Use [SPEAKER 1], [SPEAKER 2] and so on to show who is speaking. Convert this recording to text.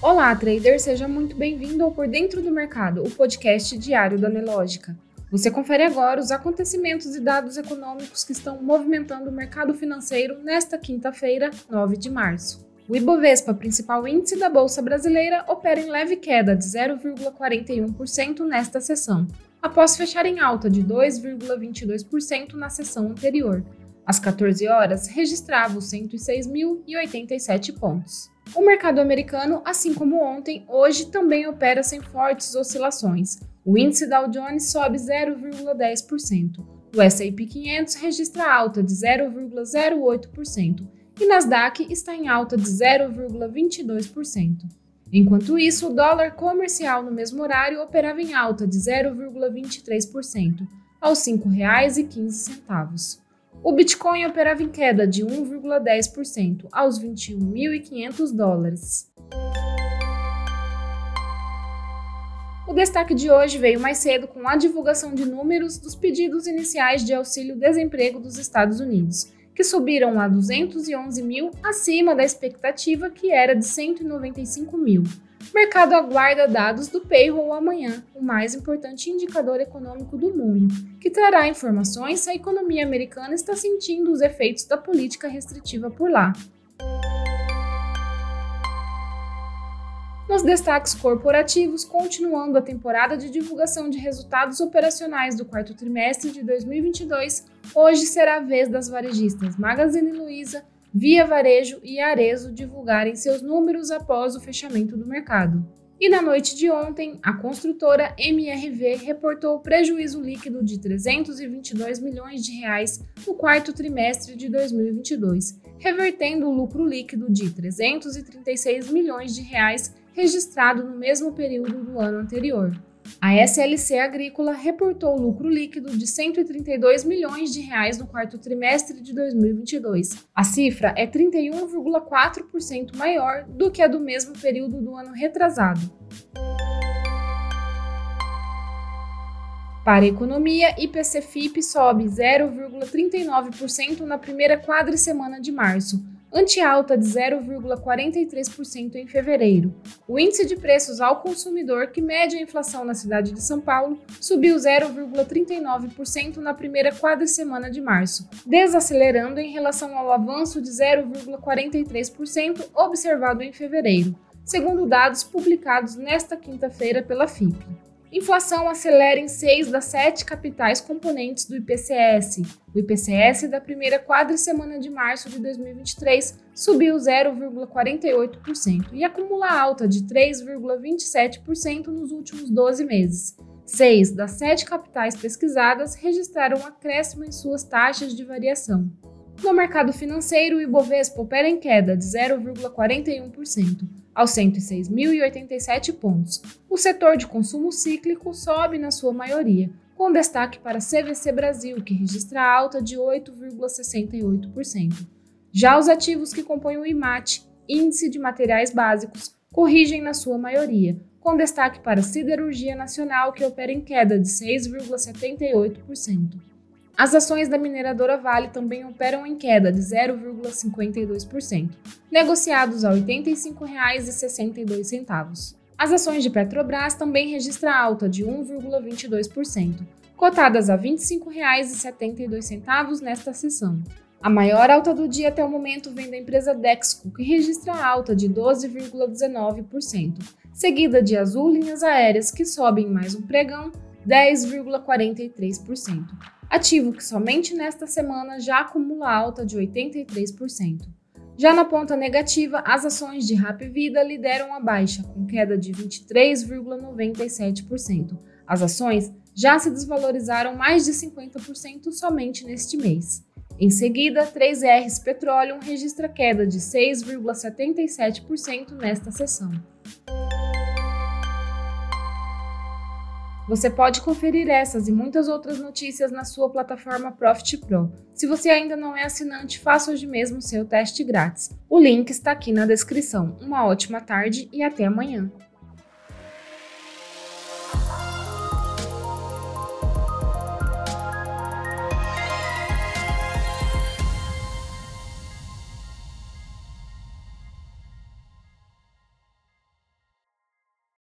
[SPEAKER 1] Olá, trader, seja muito bem-vindo ao Por Dentro do Mercado, o podcast diário da Nelógica. Você confere agora os acontecimentos e dados econômicos que estão movimentando o mercado financeiro nesta quinta-feira, 9 de março. O Ibovespa, principal índice da Bolsa Brasileira, opera em leve queda de 0,41% nesta sessão, após fechar em alta de 2,22% na sessão anterior. Às 14 horas, registrava os 106.087 pontos. O mercado americano, assim como ontem, hoje também opera sem fortes oscilações. O índice Dow Jones sobe 0,10%. O S&P 500 registra alta de 0,08% e Nasdaq está em alta de 0,22%. Enquanto isso, o dólar comercial no mesmo horário operava em alta de 0,23%, aos R$ 5,15. O Bitcoin operava em queda de 1,10% aos 21.500 dólares. O destaque de hoje veio mais cedo com a divulgação de números dos pedidos iniciais de auxílio-desemprego dos Estados Unidos, que subiram a 211 mil acima da expectativa que era de 195 mil. O mercado aguarda dados do payroll amanhã, o mais importante indicador econômico do mundo, que trará informações se a economia americana está sentindo os efeitos da política restritiva por lá. Nos destaques corporativos, continuando a temporada de divulgação de resultados operacionais do quarto trimestre de 2022, hoje será a vez das varejistas Magazine Luiza, Via Varejo e Arezo divulgarem seus números após o fechamento do mercado. E na noite de ontem, a construtora MRV reportou prejuízo líquido de 322 milhões de reais no quarto trimestre de 2022, revertendo o lucro líquido de 336 milhões de reais registrado no mesmo período do ano anterior. A SLC Agrícola reportou lucro líquido de 132 milhões de reais no quarto trimestre de 2022. A cifra é 31,4% maior do que a do mesmo período do ano retrasado. Para a economia, IPC-FIP sobe 0,39% na primeira quadricemana de março, ante alta de 0,43% em fevereiro. O índice de preços ao consumidor, que mede a inflação na cidade de São Paulo, subiu 0,39% na primeira quadricemana de março, desacelerando em relação ao avanço de 0,43% observado em fevereiro, segundo dados publicados nesta quinta-feira pela FIP. Inflação acelera em seis das sete capitais componentes do IPCS. O IPCS da primeira quadricemana de março de 2023 subiu 0,48% e acumula alta de 3,27% nos últimos 12 meses. Seis das sete capitais pesquisadas registraram acréscimo em suas taxas de variação. No mercado financeiro, o Ibovespa opera em queda de 0,41%, aos 106.087 pontos. O setor de consumo cíclico sobe na sua maioria, com destaque para CVC Brasil, que registra alta de 8,68%. Já os ativos que compõem o IMAT, Índice de Materiais Básicos, corrigem na sua maioria, com destaque para Siderurgia Nacional, que opera em queda de 6,78%. As ações da mineradora Vale também operam em queda de 0,52%, negociados a R$ 85,62. As ações de Petrobras também registram alta de 1,22%, cotadas a R$ 25,72 nesta sessão. A maior alta do dia até o momento vem da empresa Dexco, que registra alta de 12,19%, seguida de Azul Linhas Aéreas, que sobem mais um pregão, 10,43% ativo que somente nesta semana já acumula alta de 83%. Já na ponta negativa, as ações de Rap Vida lideram a baixa, com queda de 23,97%. As ações já se desvalorizaram mais de 50% somente neste mês. Em seguida, 3Rs Petroleum registra queda de 6,77% nesta sessão. Você pode conferir essas e muitas outras notícias na sua plataforma Profit Pro. Se você ainda não é assinante, faça hoje mesmo seu teste grátis. O link está aqui na descrição. Uma ótima tarde e até amanhã.